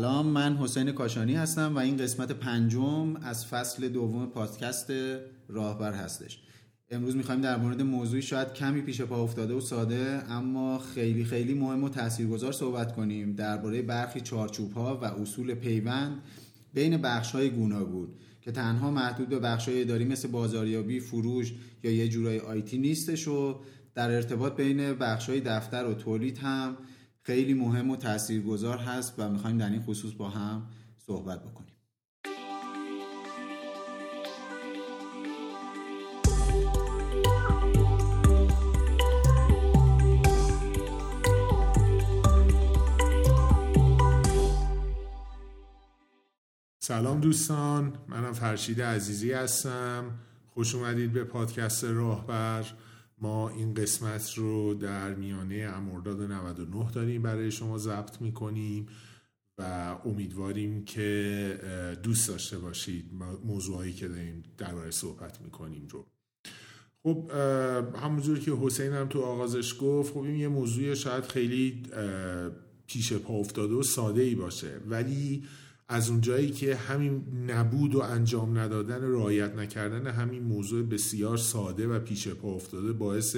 سلام من حسین کاشانی هستم و این قسمت پنجم از فصل دوم پادکست راهبر هستش. امروز می‌خوایم در مورد موضوعی شاید کمی پیش پا افتاده و ساده اما خیلی خیلی مهم و تاثیرگذار صحبت کنیم. درباره برخی چارچوب ها و اصول پیوند بین بخش های گوناگون که تنها محدود به بخش های اداری مثل بازاریابی، فروش یا یه جورای آیتی نیستش و در ارتباط بین بخش های دفتر و تولید هم خیلی مهم و تاثیرگذار هست و می‌خوایم در این خصوص با هم صحبت بکنیم. سلام دوستان منم فرشید عزیزی هستم. خوش اومدید به پادکست راهبر. ما این قسمت رو در میانه امرداد 99 داریم برای شما ضبط می‌کنیم و امیدواریم که دوست داشته باشید موضوعایی که داریم درباره صحبت می‌کنیم رو. خب همونجور که حسین هم تو آغازش گفت خب این یه موضوع شاید خیلی پیش پا افتاده و ساده ای باشه. ولی از اونجایی که همین نبود و انجام ندادن رعایت نکردن همین موضوع بسیار ساده و پیش پا افتاده باعث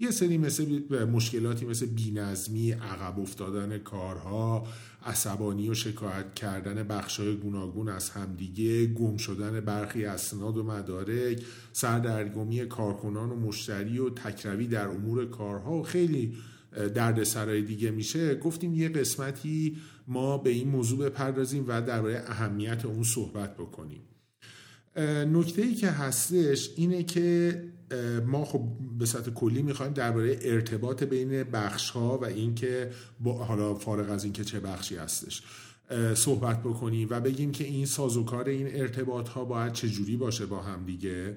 یه سری مثل مشکلاتی مثل بینظمی عقب افتادن کارها عصبانی و شکایت کردن بخشای گوناگون از همدیگه گم شدن برخی اسناد و مدارک سردرگمی کارکنان و مشتری و تکروی در امور کارها و خیلی درد سرای دیگه میشه. گفتیم یه قسمتی ما به این موضوع بپردازیم و درباره اهمیت اون صحبت بکنیم. نکته ای که هستش اینه که ما خب به سطح کلی می‌خوایم درباره ارتباط بین بخش ها و اینکه حالا فارغ از اینکه چه بخشی هستش صحبت بکنیم و بگیم که این سازوکار این ارتباط ها باید چجوری باشه با هم دیگه.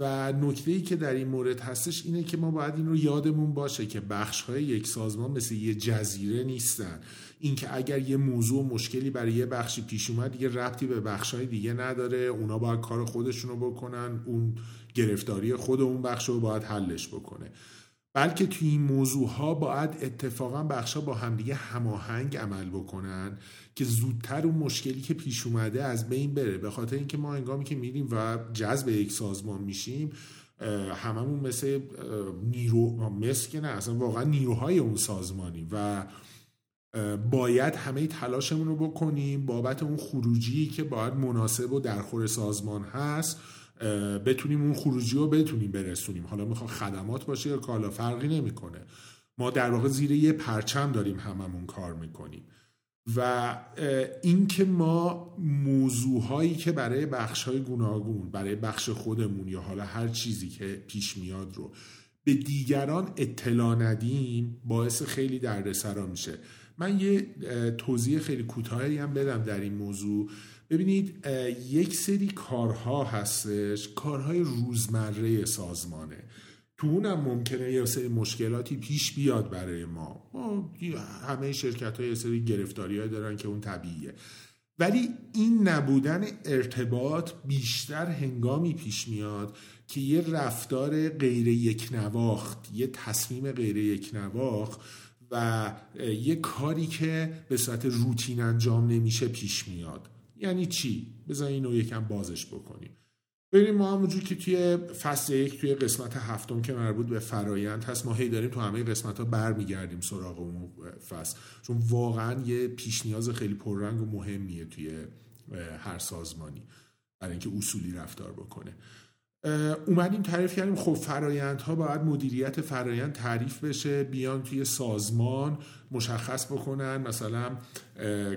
و نکته ای که در این مورد هستش اینه که ما باید این رو یادمون باشه که بخش های یک سازمان مثل یه جزیره نیستن. اینکه اگر یه موضوع مشکلی برای یه بخشی پیش اومد دیگه ربطی به بخش های دیگه نداره. اونا باید کار خودشون رو بکنن. اون گرفتاری خود اون بخش رو باید حلش بکنه. بلکه توی این موضوع ها باید اتفاقا بخش ها با همدیگه هماهنگ عمل بکنن که زودتر اون مشکلی که پیش اومده از بین بره. به خاطر اینکه ما انگامی که میریم و جذب یک سازمان میشیم هممون مثل نیرو مثل که نه اصلا واقعا نیروهای اون سازمانی و باید همه تلاشمون رو بکنیم. بابت اون خروجی که باید مناسب و درخور سازمان هست. بتونیم اون خروجی رو بتونیم برسونیم. حالا می‌خواد خدمات باشه یا کالا فرقی نمی‌کنه. ما در واقع زیر یه پرچم داریم هممون کار می‌کنیم. و اینکه ما موضوعهایی که برای بخش های گوناگون برای بخش خودمون یا حالا هر چیزی که پیش میاد رو به دیگران اطلاع ندیم باعث خیلی دردسرا میشه. من یه توضیح خیلی کوتاهی هم بدم در این موضوع. ببینید یک سری کارها هستش کارهای روزمره سازمانه. تو اونم ممکنه یه سری مشکلاتی پیش بیاد برای ما, همه شرکت های یه سری گرفتاری های دارن که اون طبیعیه. ولی این نبودن ارتباط بیشتر هنگامی پیش میاد که یه رفتار غیر یک نواخت یه تصمیم غیر یک نواخت و یه کاری که به صورت روتین انجام نمیشه پیش میاد. یعنی چی؟ بذار اینو یکم بازش بکنیم. ببینیم ما همونجور که توی فصل یک توی قسمت هفتم که مربوط به فرایند هست ما هی داریم تو همه قسمت ها برمیگردیم سراغ اون فصل. چون واقعا یه پیش نیاز خیلی پررنگ و مهمیه توی هر سازمانی برای اینکه اصولی رفتار بکنه. اومدیم تعریف کردیم خب فرایندها باید مدیریت فرایند تعریف بشه بیان توی سازمان مشخص بکنن مثلا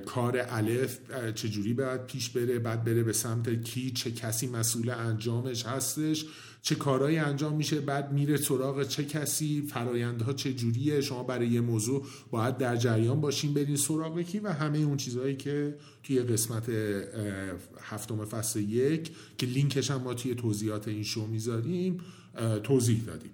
کار الف چجوری باید پیش بره بعد بره به سمت کی چه کسی مسئول انجامش هستش. چه کارهایی انجام میشه بعد میره سراغ چه کسی فرایندها چه جوریه. شما برای یه موضوع باید در جریان باشین برین سراغ کی و همه اون چیزهایی که توی قسمت هفتم فصل یک که لینکش هم ما توی توضیحات این شو می‌ذاریم توضیح دادیم.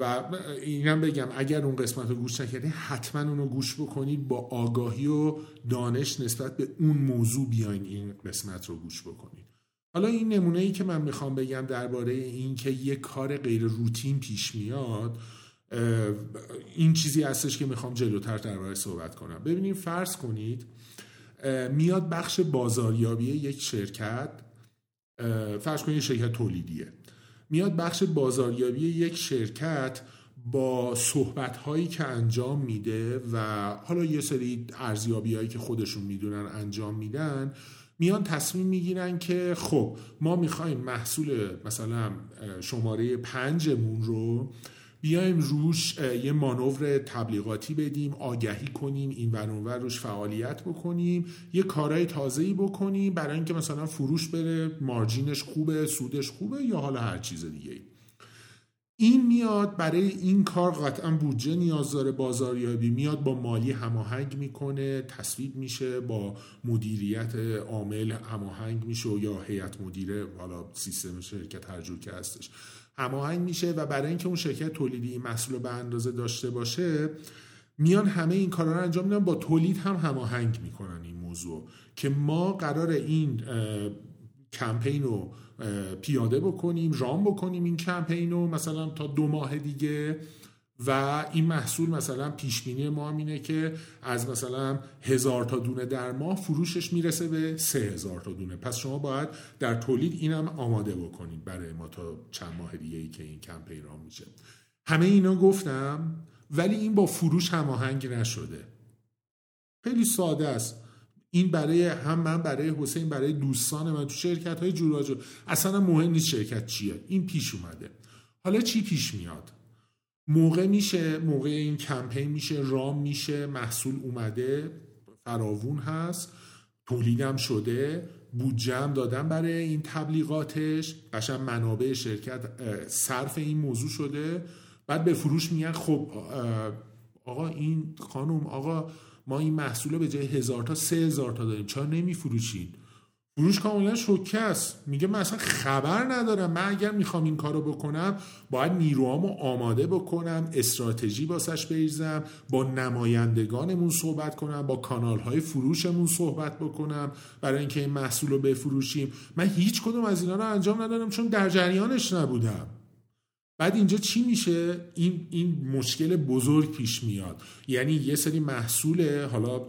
و اینم بگم اگر اون قسمت رو گوش نکردین حتما اونو گوش بکنید با آگاهی و دانش نسبت به اون موضوع بیاین این قسمت رو گوش بکنید. حالا این نمونه ای که من می‌خوام بگم درباره این که یه کار غیر روتین پیش میاد این چیزی هستش که می‌خوام جلوتر درباره صحبت کنم. ببینید فرض کنید میاد بخش بازاریابی یک شرکت فرض کنید شرکت تولیدیه. میاد بخش بازاریابی یک شرکت با صحبت هایی که انجام میده و حالا یه سری ارزیابی هایی که خودشون می‌دونن انجام میدن میان تصمیم می‌گیرن که خب ما می‌خوایم محصول مثلا شماره پنجمون رو بیایم روش یه مانور تبلیغاتی بدیم آگهی کنیم این ور روش فعالیت بکنیم یه کارهای تازه‌ای بکنیم برای اینکه مثلا فروش بره مارجینش خوبه سودش خوبه یا حالا هر چیز دیگه این میاد برای این کار قطعا بودجه نیاز داره بازاریابی میاد با مالی هماهنگ می‌کنه تصویب میشه با مدیریت عامل هماهنگ میشه یا هیئت مدیره حالا سیستم شرکت هر جور که هستش هماهنگ میشه و برای اینکه اون شرکت تولیدی این محصول به اندازه داشته باشه میان همه این کارا رو انجام میدن با تولید هم هماهنگ می‌کنن این موضوع که ما قرار این کمپین رو پیاده بکنیم رام بکنیم این کمپین رو مثلا تا دو ماه دیگه. و این محصول مثلا پیش بینی ما اینه که از مثلا هزار تا دونه در ماه فروشش می‌رسه به سه هزار تا دونه. پس شما باید در تولید اینم آماده بکنید برای ما تا چند ماه دیگه ای که این کمپین رام میشه. همه اینا گفتم ولی این با فروش هماهنگ نشده. خیلی ساده است. این برای هم من برای حسین برای دوستان من تو شرکت های جوراجو اصلا مهم نیست شرکت چیه. این پیش اومده. حالا چی پیش میاد؟ موقع میشه موقع این کمپین میشه رام میشه محصول اومده فراوون هست تولیدم شده بودجه دادن برای این تبلیغاتش. قشن منابع شرکت صرف این موضوع شده. بعد به فروش میگن خب آقا این خانم آقا ما این محصول به جای هزار تا سه هزار تا داریم. چرا نمیفروشین؟ فروش کاملا شوکه است. میگه من اصلا خبر ندارم. من اگر می‌خوام این کارو بکنم باید نیروهامو آماده بکنم استراتژی باسش بریزم با نمایندگانمون صحبت کنم با کانال های فروشمون صحبت بکنم برای اینکه این محصول رو بفروشیم. من هیچ کدوم از اینا رو انجام ندارم چون در جریانش نبودم. بعد اینجا چی میشه؟ این این مشکل بزرگ پیش میاد. یعنی یه سری محصول حالا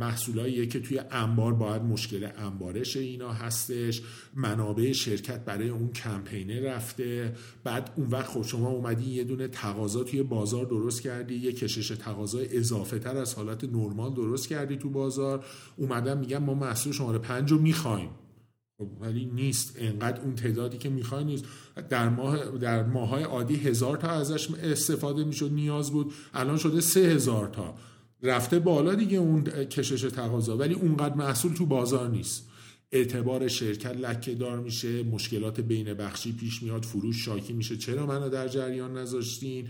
محصولاییه که توی انبار باید مشکل انبارش اینا هستش. منابع شرکت برای اون کمپینه رفته. بعد اون وقت خب شما اومدی یه دونه تقاضا توی بازار درست کردی یه کشش تقاضا اضافه تر از حالت نرمال درست کردی تو بازار. اومدن میگن ما محصول شماره پنج رو می‌خوایم. ولی نیست. انقدر اون تعدادی که می‌خوای نیست. در ماه در ماهای عادی هزار تا ازش استفاده می‌شد نیاز بود. الان شده سه هزار تا. رفته بالا دیگه اون کشش تقاضا. ولی اونقدر محصول تو بازار نیست. اعتبار شرکت لکه دار میشه. مشکلات بین بخشی پیش میاد. فروش شاکی میشه. چرا منو در جریان نذاشتین؟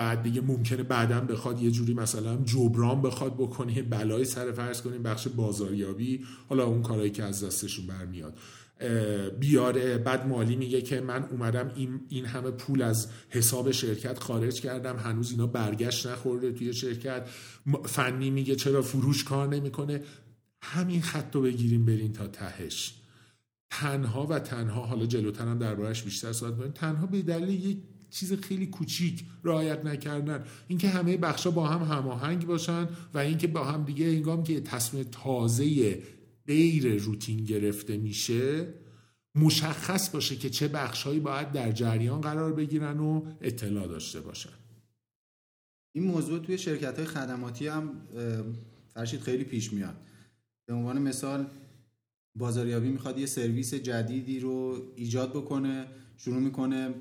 بعد دیگه ممکنه بعدا بخواد یه جوری مثلا جبران بخواد بکنه بلای سر فرض کنیم بخش بازاریابی حالا اون کارهایی که از دستشون برمیاد. بیاره بعد مالی میگه که من اومدم این, این همه پول از حساب شرکت خارج کردم هنوز اینا برگشت نخورده توی شرکت. فنی میگه چرا فروش کار نمی‌کنه؟ همین خط رو بگیریم برین تا تهش. تنها و تنها حالا جلوتر هم دربارش بیشتر صحبت کنیم تنها به دلیل یک چیز خیلی کوچیک رعایت نکردن. اینکه همه بخشا با هم هماهنگ باشن و اینکه با هم دیگه انگام که تصمیم تازه غیر روتین گرفته میشه مشخص باشه که چه بخشهایی باید در جریان قرار بگیرن و اطلاع داشته باشن. این موضوع توی شرکت های خدماتی هم فرشید خیلی پیش میاد. به عنوان مثال بازاریابی می‌خواد یه سرویس جدیدی رو ایجاد بکنه شروع می‌کنه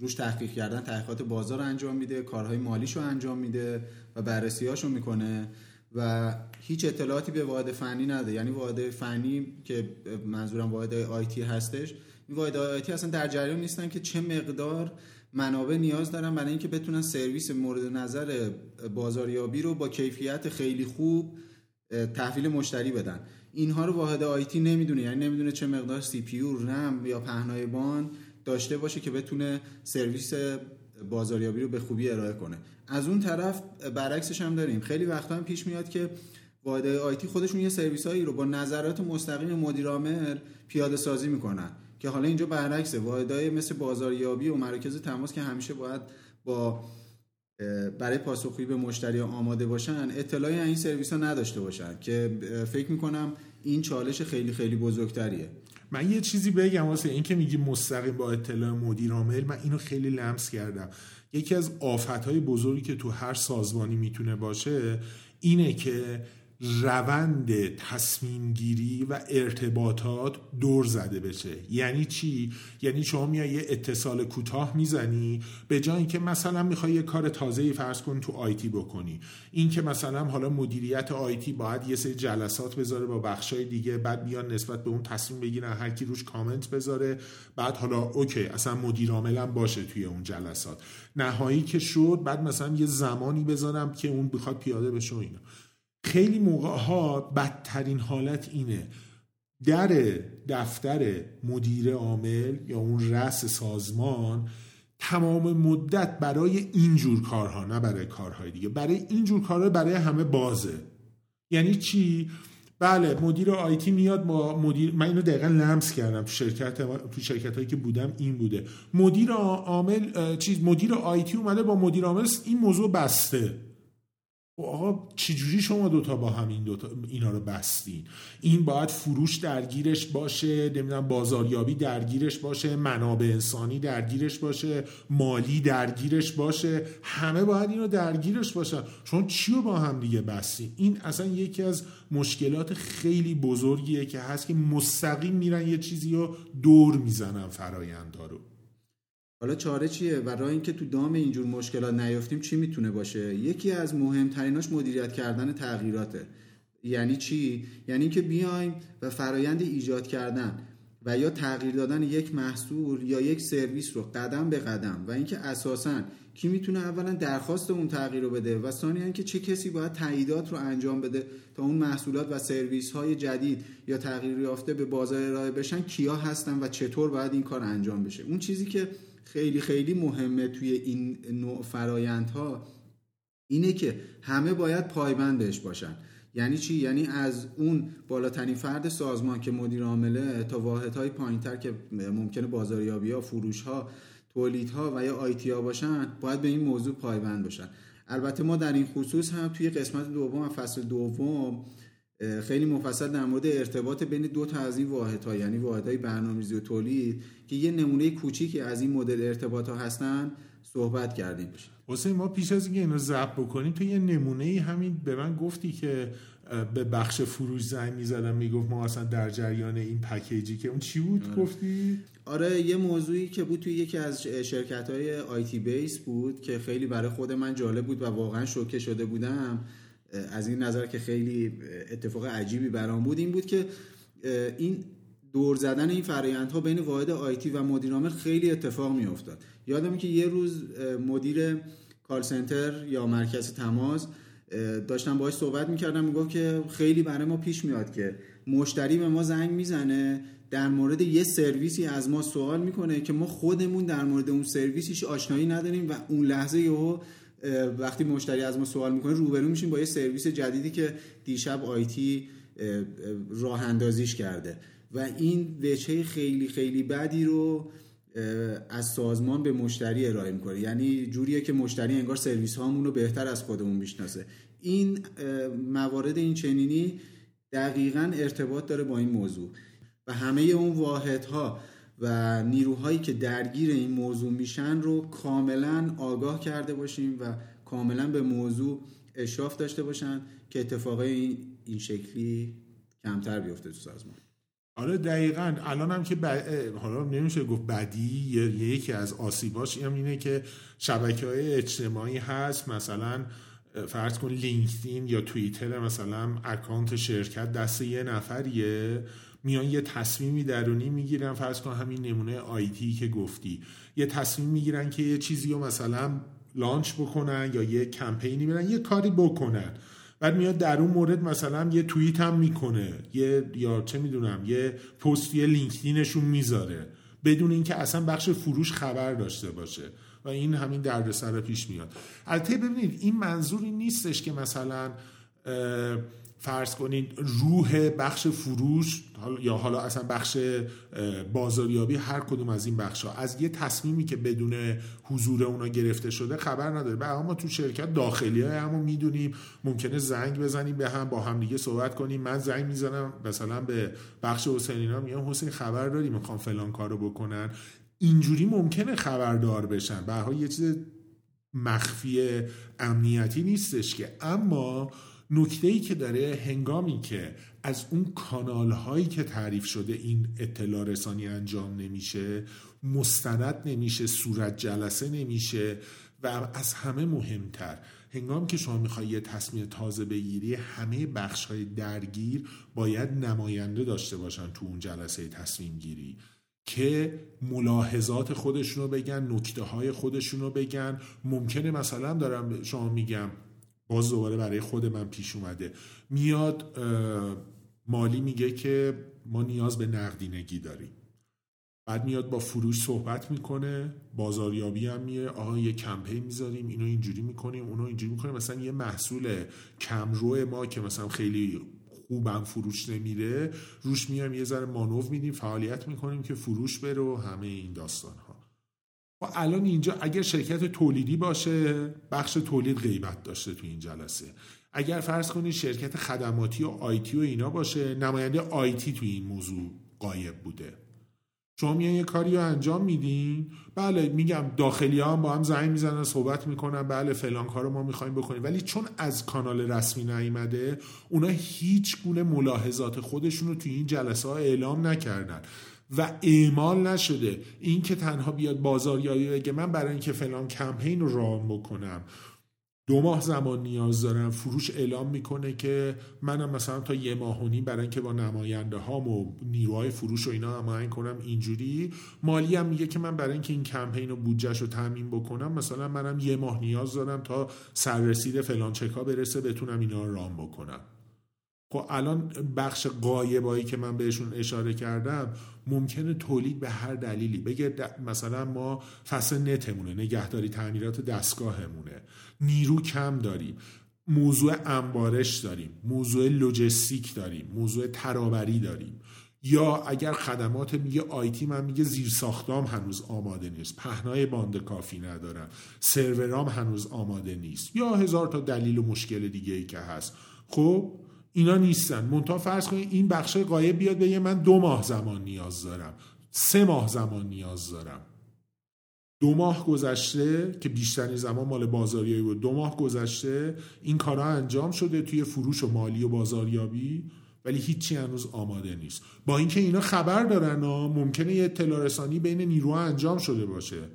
روش تحقیق کردن تحقیقات بازار انجام میده کارهای مالیش رو انجام میده و بررسی رو می‌کنه و هیچ اطلاعاتی به واحد فنی نده. یعنی واحد فنی که منظورم واحد IT هستش این واحد IT اصلا در جریان نیستن که چه مقدار منابع نیاز دارن برای اینکه بتونن سرویس مورد نظر بازاریابی رو با کیفیت خیلی خوب تحویل مشتری بدن. اینها رو واحد IT نمی‌دونه. یعنی نمی‌دونه چه مقدار CPU رم یا پهنای باند داشته باشه که بتونه سرویس بازاریابی رو به خوبی ارائه کنه. از اون طرف برعکسش هم داریم. خیلی وقتا هم پیش میاد که واحد آیتی خودشون یه سرویس هایی رو با نظرات مستقیم مدیر عامل پیاده سازی می‌کنن که حالا اینجا برعکسه. واحدهای مثل بازاریابی و مراکز تماس که همیشه باید با برای پاسخگویی به مشتری آماده باشن اطلاعی این سرویس ها نداشته باشن که فکر می‌کنم این چالش خیلی خیلی بزرگتریه. من یه چیزی بگم واسه این که میگی مستقیم با اطلاع مدیر عامل من اینو خیلی لمس کردم. یکی از آفتهای بزرگی که تو هر سازمانی می‌تونه باشه اینه که روند تصمیم گیری و ارتباطات دور زده بشه. یعنی چی؟ یعنی شما میای یه اتصال کوتاه می‌زنی به جای اینکه مثلا می‌خوای یه کار تازه فرض کن تو آیتی بکنی. این که مثلا حالا مدیریت آیتی باید یه سری جلسات بذاره با بخشای دیگه بعد بیان نسبت به اون تصمیم بگیرن هر کی روش کامنت بذاره بعد حالا اوکی اصلا مدیر عاملا باشه توی اون جلسات. نهایی که شد بعد مثلا یه زمانی بذارم که اون بخواد پیاده بشه اینا. خیلی موقع ها بدترین حالت اینه. در دفتر مدیر عامل یا اون رأس سازمان تمام مدت برای اینجور کارها نه برای کارهای دیگه برای اینجور کارها برای همه بازه. یعنی چی؟ بله مدیر آیتی میاد با مدیر من اینو دقیقا لمس کردم تو شرکت تو شرکت هایی که بودم این بوده. مدیر عامل چیز مدیر آیتی اومده با مدیر عامل این موضوع بسته. خب آقا چجوری شما دوتا با هم این دوتا اینا رو بستین؟ این باید فروش درگیرش باشه نمی‌دونم بازاریابی درگیرش باشه منابع انسانی درگیرش باشه مالی درگیرش باشه همه باید اینو درگیرش باشن. چون چی رو با هم دیگه بستین؟ این اصلا یکی از مشکلات خیلی بزرگیه که هست که مستقیم میرن یه چیزی رو دور می‌زنن فرایندا رو. حالا چاره چیه؟ و راه اینکه تو دام اینجور مشکلات نیافتیم چی می‌تونه باشه؟ یکی از مهمتریناش مدیریت کردن تغییراته. یعنی چی؟ یعنی اینکه بیایم و فرایند ایجاد کردن و یا تغییر دادن یک محصول یا یک سرویس رو قدم به قدم و اینکه اساسا کی می‌تونه اولا درخواست اون تغییر رو بده و ثانیا اینکه چه کسی باید تاییدات رو انجام بده تا اون محصولات و سرویس های جدید یا تغییر یافته به بازار ارائه بشن کیا هستن و چطور باید این کار انجام بشه. اون چیزی که خیلی خیلی مهمه توی این نوع فرایندها اینه که همه باید پایبند بهش باشن. یعنی چی؟ یعنی از اون بالاترین فرد سازمان که مدیر عامله تا واحدهای پایینتر که ممکنه بازاریابی ها فروش ها تولیدها و یا آیتی ها باشن باید به این موضوع پایبند باشن. البته ما در این خصوص هم توی قسمت دوم و فصل دوم خیلی مفصل در مورد ارتباط بین دو تا از این واحدها یعنی واحدهای برنامه‌ریزی و تولید که یه نمونه کوچیکی از این مدل ارتباط ها هستن صحبت کردیم. حسین ما پیش از اینکه اینو ضبط بکنیم تو یه نمونه ای همین به من گفتی که به بخش فروش زنگ می‌زدم می‌گفت ما اصلا در جریان این پکیجی که اون چی بود؟ آره. گفتی؟ آره یه موضوعی که بود توی یکی از شرکت های آیتی بیس بود که خیلی برای خود من جالب بود و واقعا شوکه شده بودم. از این نظر که خیلی اتفاق عجیبی برام بود این بود که این دور زدن این فرایندها بین واحد آیتی و مدیر خیلی اتفاق می افتاد یادم که یه روز مدیر کال سنتر یا مرکز تماس داشتم باهاش صحبت می‌کردم می‌گفت که خیلی برای ما پیش میاد که مشتری به ما زنگ می‌زنه در مورد یه سرویسی از ما سوال می‌کنه که ما خودمون در مورد اون سرویسیش آشنایی نداریم و اون لحظه یهو وقتی مشتری از ما سوال می‌کنه روبرو میشیم با یه سرویس جدیدی که دیشب آیتی راه اندازیش کرده. و این وجهه خیلی خیلی بدی رو از سازمان به مشتری ارائه می‌کنه. یعنی جوریه که مشتری انگار سرویس هامون رو بهتر از خودمون می‌شناسه. این موارد این چنینی دقیقا ارتباط داره با این موضوع. و همه اون واحدها و نیروهایی که درگیر این موضوع میشن رو کاملا آگاه کرده باشیم و کاملا به موضوع اشراف داشته باشن که اتفاقای این شکلی کمتر بیفته تو سازمان. حالا دقیقا. الان هم که حالا نمیشه گفت بدی یکی از آسیباش اینه که شبکه های اجتماعی هست. مثلا فرض کن لینکدین یا توییتر مثلا اکانت شرکت دست یه نفریه. میان یه تصمیمی درونی می‌گیرن. فرض کن همین نمونه آیتی که گفتی. یه تصمیم می‌گیرن که یه چیزی رو مثلا لانچ بکنن یا یه کمپینی برن یه کاری بکنن. بعد میاد در اون مورد مثلا یه توییت هم می‌کنه. یه یا چه می‌دونم یه پست یه لینکدینشون می‌ذاره. بدون اینکه اصلا بخش فروش خبر داشته باشه. و این همین دردسر پیش میاد. البته ببینید این منظوری نیستش که مثلا فرض کنید روح بخش فروش یا حالا اصلا بخش بازاریابی هر کدوم از این بخش ها از یه تصمیمی که بدون حضور اونا گرفته شده خبر نداره. به ما تو شرکت داخلی های همون می‌دونیم. ممکنه زنگ بزنیم به هم با هم دیگه صحبت کنیم. من زنگ می‌زنم مثلا به بخش حسینینا میگم حسین خبر داری؟ می‌خوام فلان کارو بکنن. اینجوری ممکنه خبردار بشن. به یه چیز مخفی امنیتی نیستش که. اما نکته ای که داره هنگامی که از اون کانال هایی که تعریف شده این اطلاع رسانی انجام نمیشه مستند نمیشه صورت جلسه نمیشه و از همه مهمتر هنگامی که شما می‌خوای یه تصمیم تازه بگیری همه بخش های درگیر باید نماینده داشته باشن تو اون جلسه تصمیم گیری که ملاحظات خودشونو بگن نکته های خودشونو بگن. ممکنه مثلا دارم شما میگم باز دوباره برای خود من پیش اومده. میاد مالی میگه که ما نیاز به نقدینگی داریم. بعد میاد با فروش صحبت می‌کنه بازاریابی هم میه آها یه کمپین می‌ذاریم اینو اینجوری می‌کنیم اونو اینجوری می‌کنیم. مثلا یه محصول کمرو ما که مثلا خیلی خوبم فروش نمیره روش میایم یه ذره مانو میدیم فعالیت می‌کنیم که فروش بره و همه این داستان ها و الان اینجا اگر شرکت تولیدی باشه بخش تولید غیبت داشته تو این جلسه. اگر فرض کنید شرکت خدماتی و آیتی و اینا باشه نماینده آیتی تو این موضوع قایب بوده. شما میان یه کاری رو انجام میدین بله میگم داخلی هم با هم زنگ می‌زنن صحبت می‌کنن بله فلان کار رو ما می‌خوایم بکنیم. ولی چون از کانال رسمی نیامده اونا هیچ گونه ملاحظات خودشون رو توی این جلسه ها اعلام نکردن. و اعمال نشده. این که تنها بیاد بازاریابی بگه من برای اینکه فلان کمپین رو رام بکنم. دو ماه زمان نیاز دارم. فروش اعلام می‌کنه که منم مثلا تا یه ماهونی برای اینکه با نماینده هام و نیروهای فروش و اینا هماهنگ کنم اینجوری. مالی هم میگه که من برای اینکه این کمپین و بودجهش رو تعمین بکنم مثلا منم یه ماه نیاز دارم تا سررسید فلان چکا برسه بتونم اینا رو رام بکنم. خب الان بخش غایبایی که من بهشون اشاره کردم ممکنه تولید به هر دلیلی. بگه مثلا ما فصل نت‌مونه نگهداری تعمیرات دستگاهمونه. نیرو کم داریم. موضوع انبارش داریم. موضوع لجستیک داریم. موضوع ترابری داریم. یا اگر خدمات میگه IT من میگه زیر ساختام هنوز آماده نیست. پهنای باند کافی ندارم سرورام هنوز آماده نیست. یا هزار تا دلیل و مشکل دیگه ای که هست. خب اینا نیستن. منتها فرض کنید این بخش قایب بیاد بگه من دو ماه زمان نیاز دارم. سه ماه زمان نیاز دارم. دو ماه گذشته که بیشترین زمان مال بازاریابی بود. دو ماه گذشته این کارها انجام شده توی فروش و مالی و بازاریابی ولی هیچی هنوز آماده نیست. با اینکه اینا خبر دارن ها ممکنه یه اطلاع رسانی بین نیروها انجام شده باشه.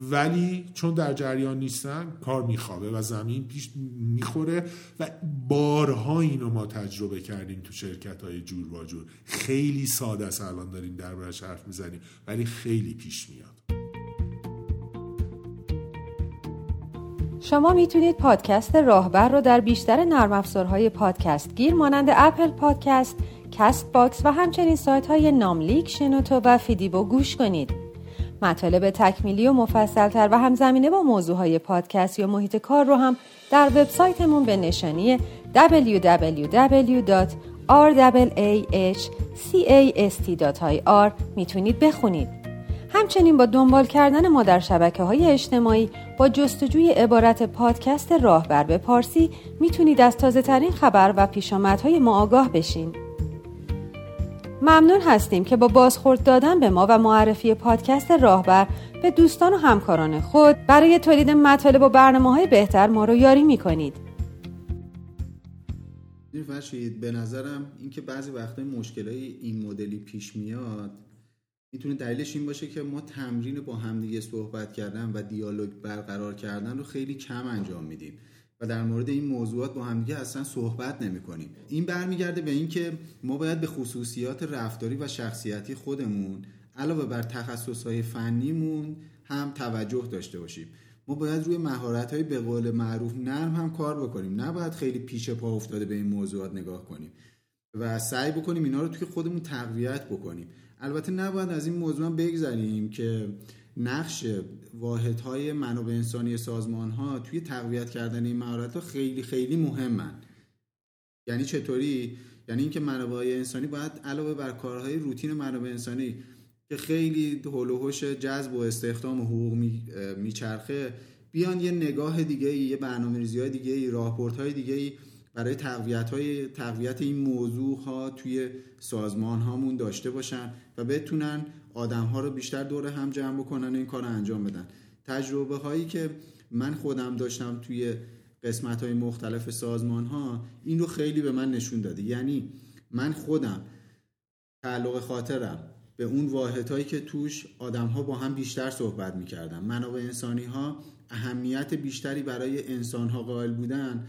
ولی چون در جریان نیستن کار میخوابه و زمین پیش می‌خوره و بارها اینو ما تجربه کردیم تو شرکت های جور با جور خیلی ساده است الان داریم دربارش حرف می‌زنیم ولی خیلی پیش میاد شما می‌تونید پادکست راهبر رو در بیشتر نرم افزارهای پادکست گیر مانند Apple Podcast، Castbox و همچنین سایت های ناملیک، شنوتو و فیدیبو گوش کنید. مطالب تکمیلی و مفصلتر و همزمینه با موضوع های پادکست یا محیط کار رو هم در وبسایتمون به نشانی www.rwahcast.ir می‌تونید بخونید. همچنین با دنبال کردن ما در شبکه های اجتماعی با جستجوی عبارت پادکست راهبر به پارسی می‌تونید از تازه ترین خبر و پیشامدهای ما آگاه بشین. ممنون هستیم که با بازخورد دادن به ما و معرفی پادکست راهبر به دوستان و همکاران خود برای تولید مطالب و برنامه های بهتر ما رو یاری می کنید. فرشید به نظرم اینکه بعضی وقتا مشکلای این مدلی پیش میاد می‌تونه دلیلش این باشه که ما تمرین با همدیگه صحبت کردن و دیالوگ برقرار کردن رو خیلی کم انجام میدیم و در مورد این موضوعات با همدیگه اصلا صحبت نمی کنیم این برمیگرده به اینکه ما باید به خصوصیات رفتاری و شخصیتی خودمون علاوه بر تخصصهای فنیمون هم توجه داشته باشیم. ما باید روی مهارت های به قول معروف نرم هم کار بکنیم. نباید خیلی پیش پا افتاده به این موضوعات نگاه کنیم و سعی بکنیم اینا رو توی خودمون تقویت بکنیم. البته نباید از این موضوع هم بگذریم که نقش واحدهای منابع انسانی سازمان ها توی تقویت کردن این مهارت ها خیلی خیلی مهمن. یعنی چطوری؟ یعنی اینکه منابع انسانی باید علاوه بر کارهای روتین منابع انسانی که خیلی هول و جذب و استخدام و حقوق میچرخه بیان یه نگاه دیگه ای یه برنامه‌ریزی های دیگه ای راهبرد های دیگه ای برای تقویت های تقویت این موضوع ها توی سازمان هامون داشته باشن و بتونن آدم ها رو بیشتر دور هم جمع بکنن و این کار رو انجام بدن. تجربه هایی که من خودم داشتم توی قسمت های مختلف سازمان ها این رو خیلی به من نشون داده. یعنی من خودم تعلق خاطرم به اون واحدهایی که توش آدم ها با هم بیشتر صحبت می‌کردن. منابع انسانی ها اهمیت بیشتری برای انسان ها قائل بودن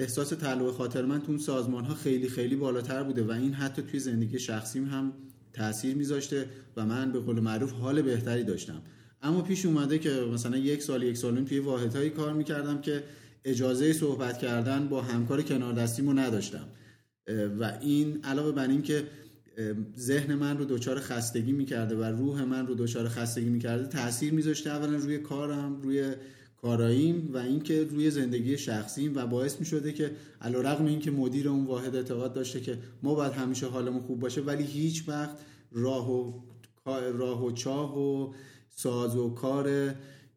احساس تعلق خاطر من تو اون سازمان ها خیلی خیلی بالاتر بوده و این حتی توی زندگی شخصیم هم تاثیر میذاشته و من به قول معروف حال بهتری داشتم. اما پیش اومده که مثلا یک سال یک سالون توی واحدهایی کار می‌کردم که اجازه صحبت کردن با همکار کنار دستیمو نداشتم. و این علاوه بر این که ذهن من رو دچار خستگی می‌کرده و روح من رو دچار خستگی می‌کرده تاثیر میذاشته اولا روی کارم روی کاراییم و اینکه روی زندگی شخصیم و باعث می‌شده که علیرغم اینکه مدیر اون واحد اعتقاد داشته که ما باید همیشه حالمون خوب باشه ولی هیچ وقت راه و راه و چاه و ساز و کار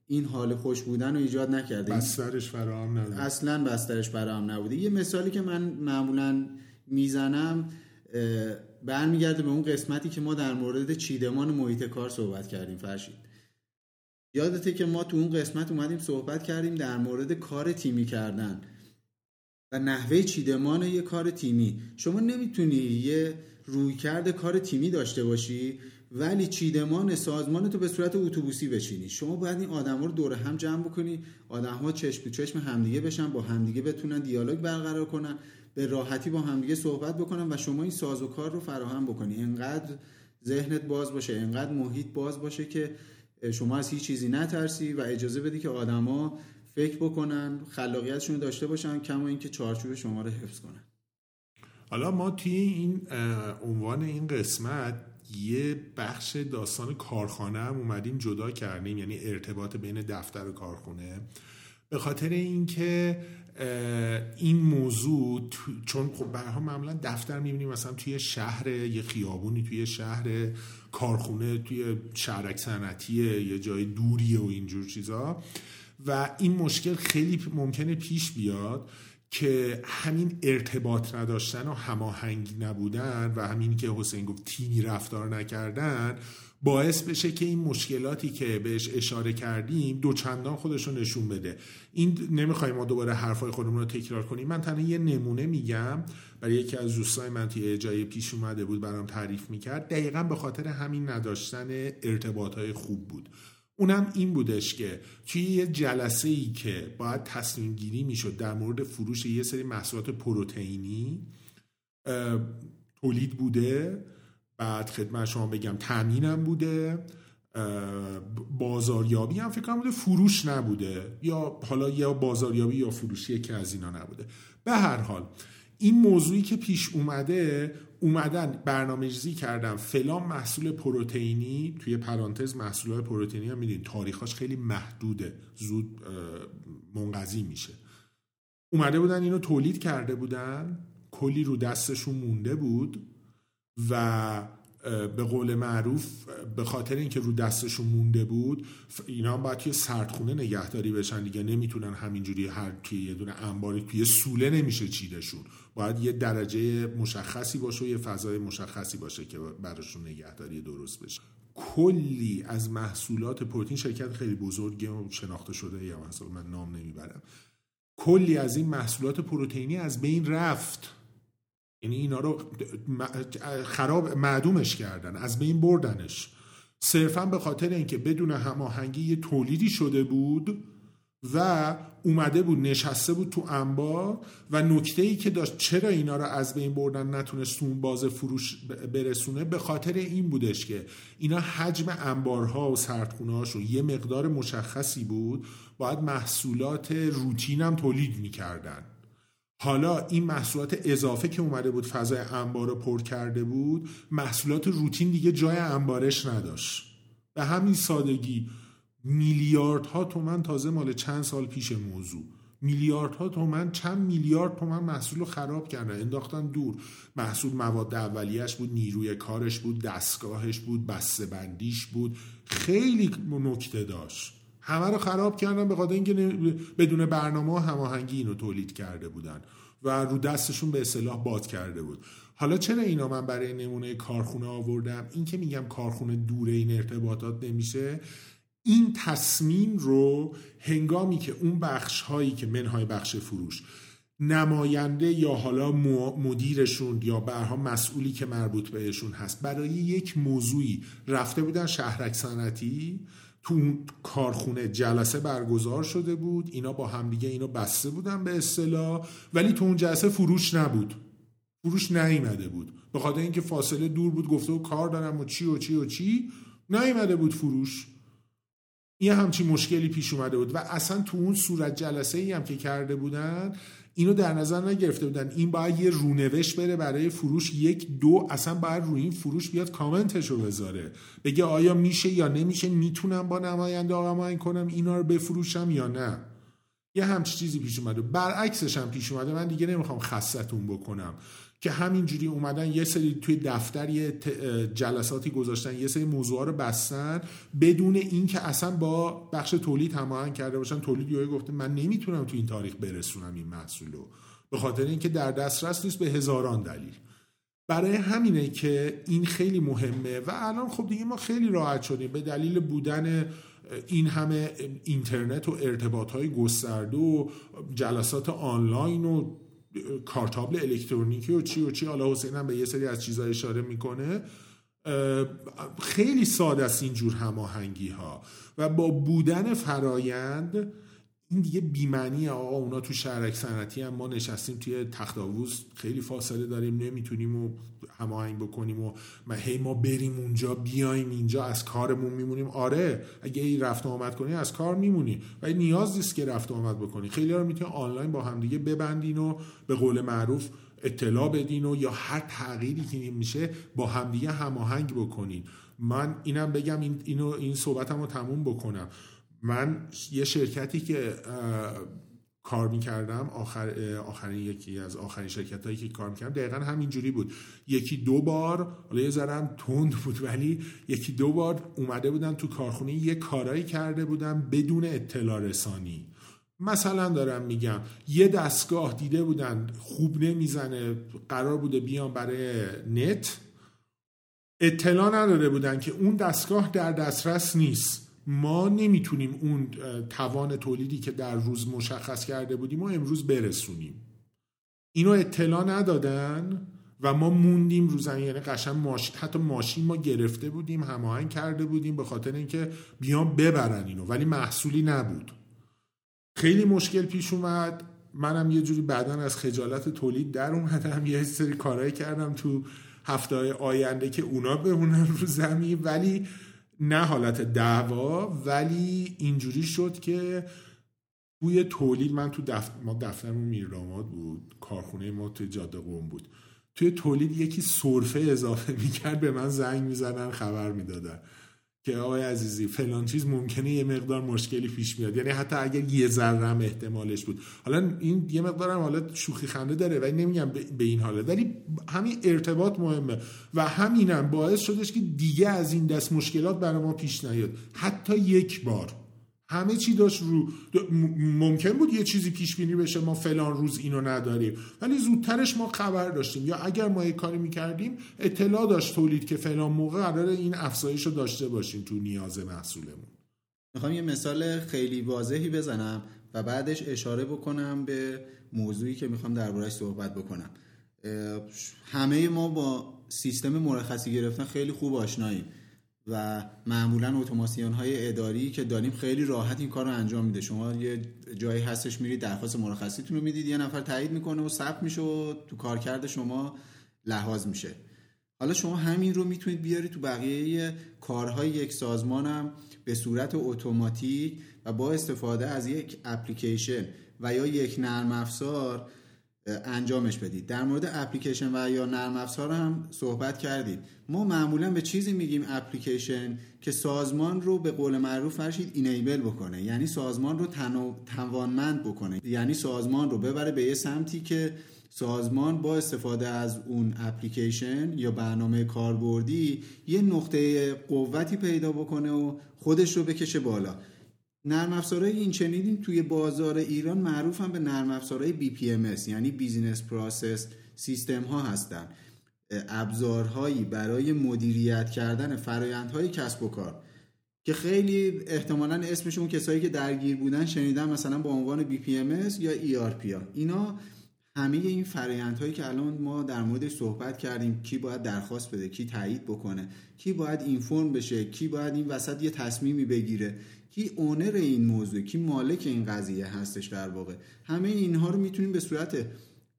این حال خوش بودن رو ایجاد نکرده. بسترش فراهم نبوده اصلا بسترش فراهم نبوده. یه مثالی که من معمولا می‌زنم برمیگرده به اون قسمتی که ما در مورد چیدمان محیط کار صحبت کردیم فرشید. یادته که ما تو اون قسمت اومدیم صحبت کردیم در مورد کار تیمی کردن. و نحوه چیدمان یه کار تیمی. شما نمی‌تونی یه رویکرد کار تیمی داشته باشی ولی چیدمان سازمان تو به صورت اتوبوسی بچینی. شما باید این آدم رو دور هم جمع بکنی آدم ها چشم چشم همدیگه بشن با همدیگه بتونن دیالوگ برقرار کنن به راحتی با همدیگه صحبت بکنن و شما این ساز و کار رو فراهم بکنی. انقدر ذهنت باز باشه انقدر محیط باز باشه که شما از هیچ چیزی نترسی و اجازه بدی که آدما فکر بکنن خلاقیتشون داشته باشن کما اینکه چارچوب شما رو حفظ کنن. حالا ما توی این عنوان این قسمت یه بخش داستان کارخانه هم اومدیم جدا کردیم یعنی ارتباط بین دفتر و کارخونه. به خاطر اینکه این موضوع چون خب برها معمولا دفتر می‌بینیم مثلا توی شهر یه خیابونی توی شهر کارخونه توی شهرک صنعتی یه جای دوریه و اینجور چیزا. و این مشکل خیلی ممکنه پیش بیاد که همین ارتباط نداشتن و هماهنگی نبودن و همین که حسین گفت تیمی رفتار نکردن باعث بشه که این مشکلاتی که بهش اشاره کردیم دوچندان خودش رو نشون بده. این نمی‌خوایم ما دوباره حرفای خودمون رو تکرار کنیم. من تنها یه نمونه میگم. برای یکی از دوستای من توی جای پیش اومده بود برام تعریف می‌کرد. دقیقا به خاطر همین نداشتن ارتباط های خوب بود. اونم این بودش که توی یه جلسه ای که باید تصمیم گیری می‌شد در مورد فروش یه سری محصولات پروتئینی تولید بوده. بعد خدمت شما بگم تامینم بوده بازاریابی هم فکر بوده فروش نبوده یا حالا یا بازاریابی یا فروشی که از اینا نبوده. به هر حال این موضوعی که پیش اومده اومدن برنامه کردن فلان محصول پروتئینی توی پرانتز محصول پروتئینی هم میدین تاریخاش خیلی محدوده زود منقضی میشه. اومده بودن اینو تولید کرده بودن کلی رو دستشون مونده بود. و به قول معروف به خاطر اینکه رو دستشون مونده بود اینا باید توی سردخونه نگهداری بشن دیگه. نمی‌تونن همینجوری هر توی یه دونه انباری توی سوله نمیشه چیدشون. باید یه درجه مشخصی باشه و یه فضای مشخصی باشه که براشون نگهداری درست بشه. کلی از محصولات پروتین شرکت خیلی بزرگی و شناخته شده یا مثلا من نام نمی‌برم. کلی از این محصولات پروتئینی از بین رفت. یعنی اینا رو خراب معدومش کردن از بین بردنش. صرفا به خاطر اینکه بدون هماهنگی یه تولیدی شده بود و اومده بود نشسته بود تو انبار و نکته ای که داشت چرا اینا رو از بین بردن نتونست اون باز فروش برسونه به خاطر این بودش که اینا حجم انبارها و سردخونه یه مقدار مشخصی بود. باید محصولات روتین هم تولید می‌کردن. حالا این محصولات اضافه که اومده بود فضای انبار رو پر کرده بود محصولات روتین دیگه جای انبارش نداشت. به همین سادگی میلیاردها تومن تازه مال چند سال پیش موضوع. میلیاردها تومن چند میلیارد تومن محصول رو خراب کردن انداختن دور. محصول مواد اولیش بود نیروی کارش بود دستگاهش بود بسته بندیش بود. خیلی نکته داشت. همه رو خراب کردن به خاطر اینکه بدون برنامه و هماهنگی اینو تولید کرده بودن و رو دستشون به اصطلاح باد کرده بود. حالا چرا اینا من برای نمونه کارخونه آوردم؟ این که میگم کارخونه دور این ارتباطات نمیشه. این تصمیم رو هنگامی که اون بخش هایی که منهای بخش فروش نماینده یا حالا مدیرشون یا برها مسئولی که مربوط بهشون هست برای یک موضوعی رفته بودن شهرک صنعتی تو کارخونه جلسه برگزار شده بود اینا با همدیگه اینو بسته بودن به اصطلاح ولی تو اون جلسه فروش نبود. فروش نیامده بود. به خاطر اینکه فاصله دور بود گفته و کار دارم و چی و چی و چی نیامده بود فروش. یه همچین مشکلی پیش اومده بود و اصلا تو اون صورت جلسه ای هم که کرده بودن اینو در نظر نگرفته بودن. این باید یه رونوشت بره برای فروش یک دو اصلا باید روی این فروش بیاد کامنتش رو بذاره. بگه آیا میشه یا نمیشه می‌تونم با نماینده آقا کنم اینا رو بفروشم یا نه. یه همچین چیزی پیش اومده. برعکسش هم پیش اومده. من دیگه نمی‌خوام خستتون بکنم. که همینجوری اومدن یه سری توی دفتر یه جلساتی گذاشتن یه سری موضوع رو بستن بدون اینکه اصلا با بخش تولید هماهنگ کرده باشن. تولید یوهی گفته من نمی‌تونم تو این تاریخ برسونم این محصول رو به خاطر اینکه در دسترس نیست به هزاران دلیل. برای همینه که این خیلی مهمه و الان خب دیگه ما خیلی راحت شدیم. به دلیل بودن این همه اینترنت و ارتباط های گسترده و جلسات آنلاین و کارتابل الکترونیکی و چی و چی. حالا حسین هم به یه سری از چیزها اشاره می‌کنه. خیلی ساده است اینجور هماهنگی ها و با بودن فرایند این دیگه بیمنی آقا اونا تو شهرک صنعتی هم ما نشستیم توی تخت خیلی فاصله داریم نمی‌تونیم و هماهنگ بکنیم و ما هی ما بریم اونجا بیایم اینجا از کارمون میمونیم. آره اگه ای رفت آمد کنی از کار میمونی. ولی نیاز نیست که رفت آمد بکنی. خیلی رو می‌تونی آنلاین با همدیگه ببندین و به قول معروف اطلاع بدین و یا هر تغییری که میشه با همدیگه هماهنگ بکنین. من اینم بگم این اینو این صحبتم رو تموم بکنم. من یه شرکتی که کار می‌کردم آخر آخرین یکی از آخرین شرکت هایی که کار می‌کردم دقیقا همینجوری بود. یکی دو بار حالا یه ذرم تند بود ولی یکی دو بار اومده بودم تو کارخونه یه کارایی کرده بودم بدون اطلاع رسانی. مثلا دارم میگم یه دستگاه دیده بودن خوب نمی‌زنه قرار بوده بیان برای نت. اطلاع نداده بودن که اون دستگاه در دسترس نیست. ما نمی‌تونیم اون توان تولیدی که در روز مشخص کرده بودیم و امروز برسونیم. اینو اطلاع ندادن و ما موندیم رو زمین یعنی قشن ماشین حتی ماشین ما گرفته بودیم هماهنگ کرده بودیم به خاطر اینکه بیان ببرن اینو ولی محصولی نبود. خیلی مشکل پیش اومد. منم یه جوری بعدا از خجالت تولید در اومدم. یه سری کارهایی کردم تو هفته آینده که اونا بمونن رو زمین. ولی نه حالت دعوا ولی اینجوری شد که توی تولید من تو دفتر ما دفترمون میراماد بود کارخونه ما توی جاده قوم بود. توی تولید یکی سرفه اضافه می‌کرد به من زنگ می‌زدن خبر می‌دادن. که آقای عزیزی فلان چیز ممکنه یه مقدار مشکلی پیش میاد یعنی حتی اگر یه ذره احتمالش بود. حالا این یه مقدارم حالا شوخی خنده داره ولی نمیگم به این حاله. ولی همین ارتباط مهمه. و همینم باعث شدش که دیگه از این دست مشکلات برای ما پیش نیاد. حتی یک بار. همه چی داشت رو ممکن بود یه چیزی پیش بینی بشه ما فلان روز اینو نداریم. ولی زودترش ما خبر داشتیم. یا اگر ما یه کاری می‌کردیم اطلاع داشت تولید که فلان موقع قرار این افزایش رو داشته باشیم تو نیاز محصولمون. می‌خوام یه مثال خیلی واضحی بزنم و بعدش اشاره بکنم به موضوعی که می‌خوام دربارهش صحبت بکنم. همه ما با سیستم مرخصی گرفتن خیلی خوب آشناییم. و معمولا اتوماسیون های اداری که داریم خیلی راحت این کار رو انجام میده. شما یه جایی هستش میرید درخواست مرخصیتون رو می‌دید یه نفر تایید می‌کنه و ثبت میشه و تو کارکرد شما لحاظ میشه. حالا شما همین رو می‌تونید بیارید تو بقیه کارهای یک سازمان به صورت اتوماتیک و با استفاده از یک اپلیکیشن و یا یک نرم افزار انجامش بدید. در مورد اپلیکیشن و یا نرم افزار هم صحبت کردیم. ما معمولا به چیزی میگیم اپلیکیشن که سازمان رو به قول معروف فرشید اینیبل بکنه. یعنی سازمان رو توانمند بکنه. یعنی سازمان رو ببره به یه سمتی که سازمان با استفاده از اون اپلیکیشن یا برنامه کاربردی یه نقطه قوتی پیدا بکنه و خودش رو بکشه بالا. نرم افزارهای این چنینی توی بازار ایران معروفن به نرم افزارهای BPMS یعنی business process system ها هستن. ابزارهایی برای مدیریت کردن فرایندهای کسب و کار که خیلی احتمالا اسمشون کسایی که درگیر بودن شنیدن مثلا با عنوان BPMS یا ERP ها. اینا همه این فرایندهایی که الان ما در موردش صحبت کردیم کی باید درخواست بده کی تایید بکنه کی باید اینفورم بشه کی باید این وسط یه تصمیمی بگیره کی اونر این موضوع کی مالک این قضیه هستش در واقع. همه اینها رو می‌تونیم به صورت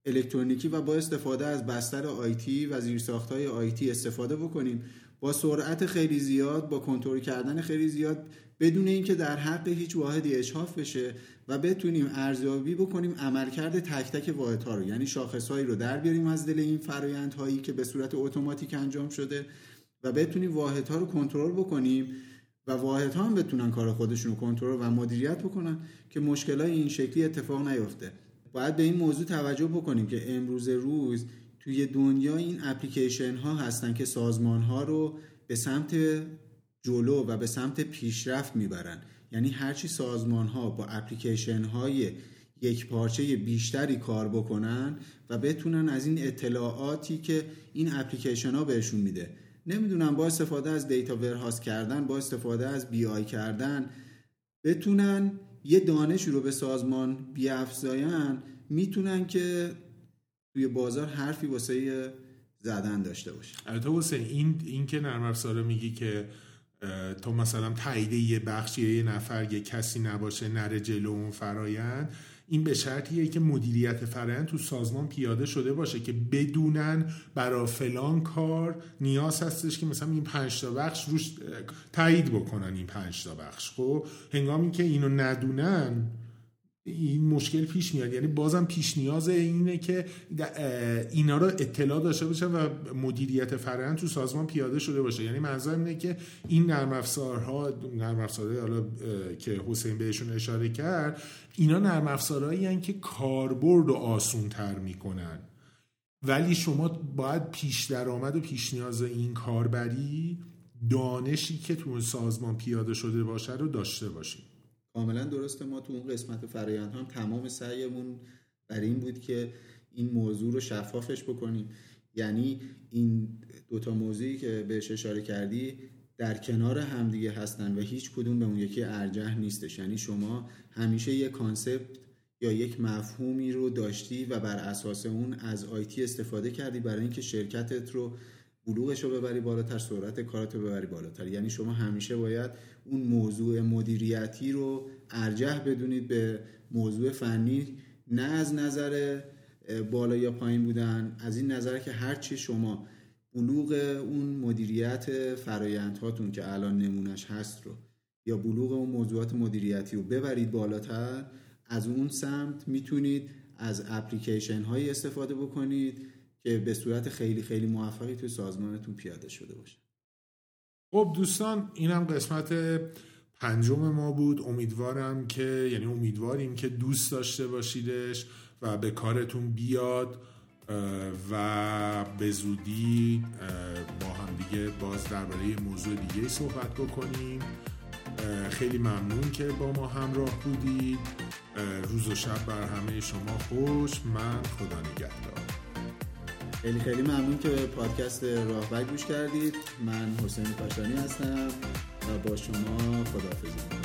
الکترونیکی و با استفاده از بستر آیتی و زیرساختهای آیتی استفاده بکنیم. با سرعت خیلی زیاد با کنترل کردن خیلی زیاد بدون اینکه در حق هیچ واحدی اجحاف بشه و بتونیم ارزیابی بکنیم عملکرد تک تک واحدها رو. یعنی شاخصهایی رو در بیاریم از دل این فرایندهایی که به صورت اتوماتیک انجام شده و بتونیم واحدها رو کنترل بکنیم. و واحدها هم بتونن کار خودشون رو کنترل و مدیریت بکنن که مشکلات این شکلی اتفاق نیفته. باید به این موضوع توجه بکنیم که امروز روز توی دنیا این اپلیکیشن ها هستن که سازمان ها رو به سمت جلو و به سمت پیشرفت می‌برن. یعنی هرچی سازمان ها با اپلیکیشن های یک پارچه بیشتری کار بکنن و بتونن از این اطلاعاتی که این اپلیکیشن ها بهشون میده نمی‌دونم با استفاده از دیتا ورهاس کردن با استفاده از بی آی کردن بتونن یه دانش رو به سازمان بیافزاین می‌تونن که توی بازار حرفی واسه زدن داشته باشه البته حسین این این که نرم افزار میگی که تو مثلا تایید یه بخشی یه نفر یه کسی نباشه نره جلو اون فرایند این به شرطیه که مدیریت فرآیند تو سازمان پیاده شده باشه که بدونن برا فلان کار نیاز هستش که مثلا این پنج تا بخش روش تایید بکنن این پنج تا بخش. خب هنگامی که اینو ندونن این مشکل پیش میاد. یعنی بازم پیش نیاز اینه که اینا رو اطلاع داشته باشه و مدیریت فرآیند تو سازمان پیاده شده باشه. یعنی منظورم اینه که این نرم افزارها نرم افزارهای حالا که حسین بهشون اشاره کرد اینا نرم افزارهایی که کاربرد و آسون تر می‌کنن. ولی شما باید پیش درآمد و پیش نیاز این کاربری دانشی که تو سازمان پیاده شده باشه رو داشته باشید. کاملا درسته ما تو اون قسمت فرایند هم تمام سعیمون بر این بود که این موضوع رو شفافش بکنیم. یعنی این دوتا موضوعی که بهش اشاره کردی در کنار همدیگه هستن و هیچ کدوم به اون یکی ارجح نیستش. یعنی شما همیشه یک concept یا یک مفهومی رو داشتی و بر اساس اون از IT استفاده کردی برای اینکه شرکتت رو بلوغش رو ببری بالاتر سرعت کارت رو ببری بالاتر. یعنی شما همیشه باید اون موضوع مدیریتی رو ارجح بدونید به موضوع فنی نه از نظر بالا یا پایین بودن از این نظر که هرچی شما بلوغ اون مدیریت فرایندهاتون که الان نمونش هست رو یا بلوغ اون موضوعات مدیریتی رو ببرید بالاتر از اون سمت می‌تونید از اپلیکیشن هایی استفاده بکنید که به صورت خیلی خیلی موفقی توی سازمانتون پیاده شده باشه. خب دوستان اینم قسمت پنجم ما بود. امیدوارم که یعنی امیدواریم که دوست داشته باشیدش و به کارتون بیاد و به زودی با هم دیگه باز درباره موضوع دیگه صحبت بکنیم. خیلی ممنون که با ما همراه بودید. روز و شب بر همه شما خوش. من خدا نگهدار. خیلی خیلی ممنون که پادکست راهبر گوش کردید. من حسین پاشانی هستم و با شما خداحافظی.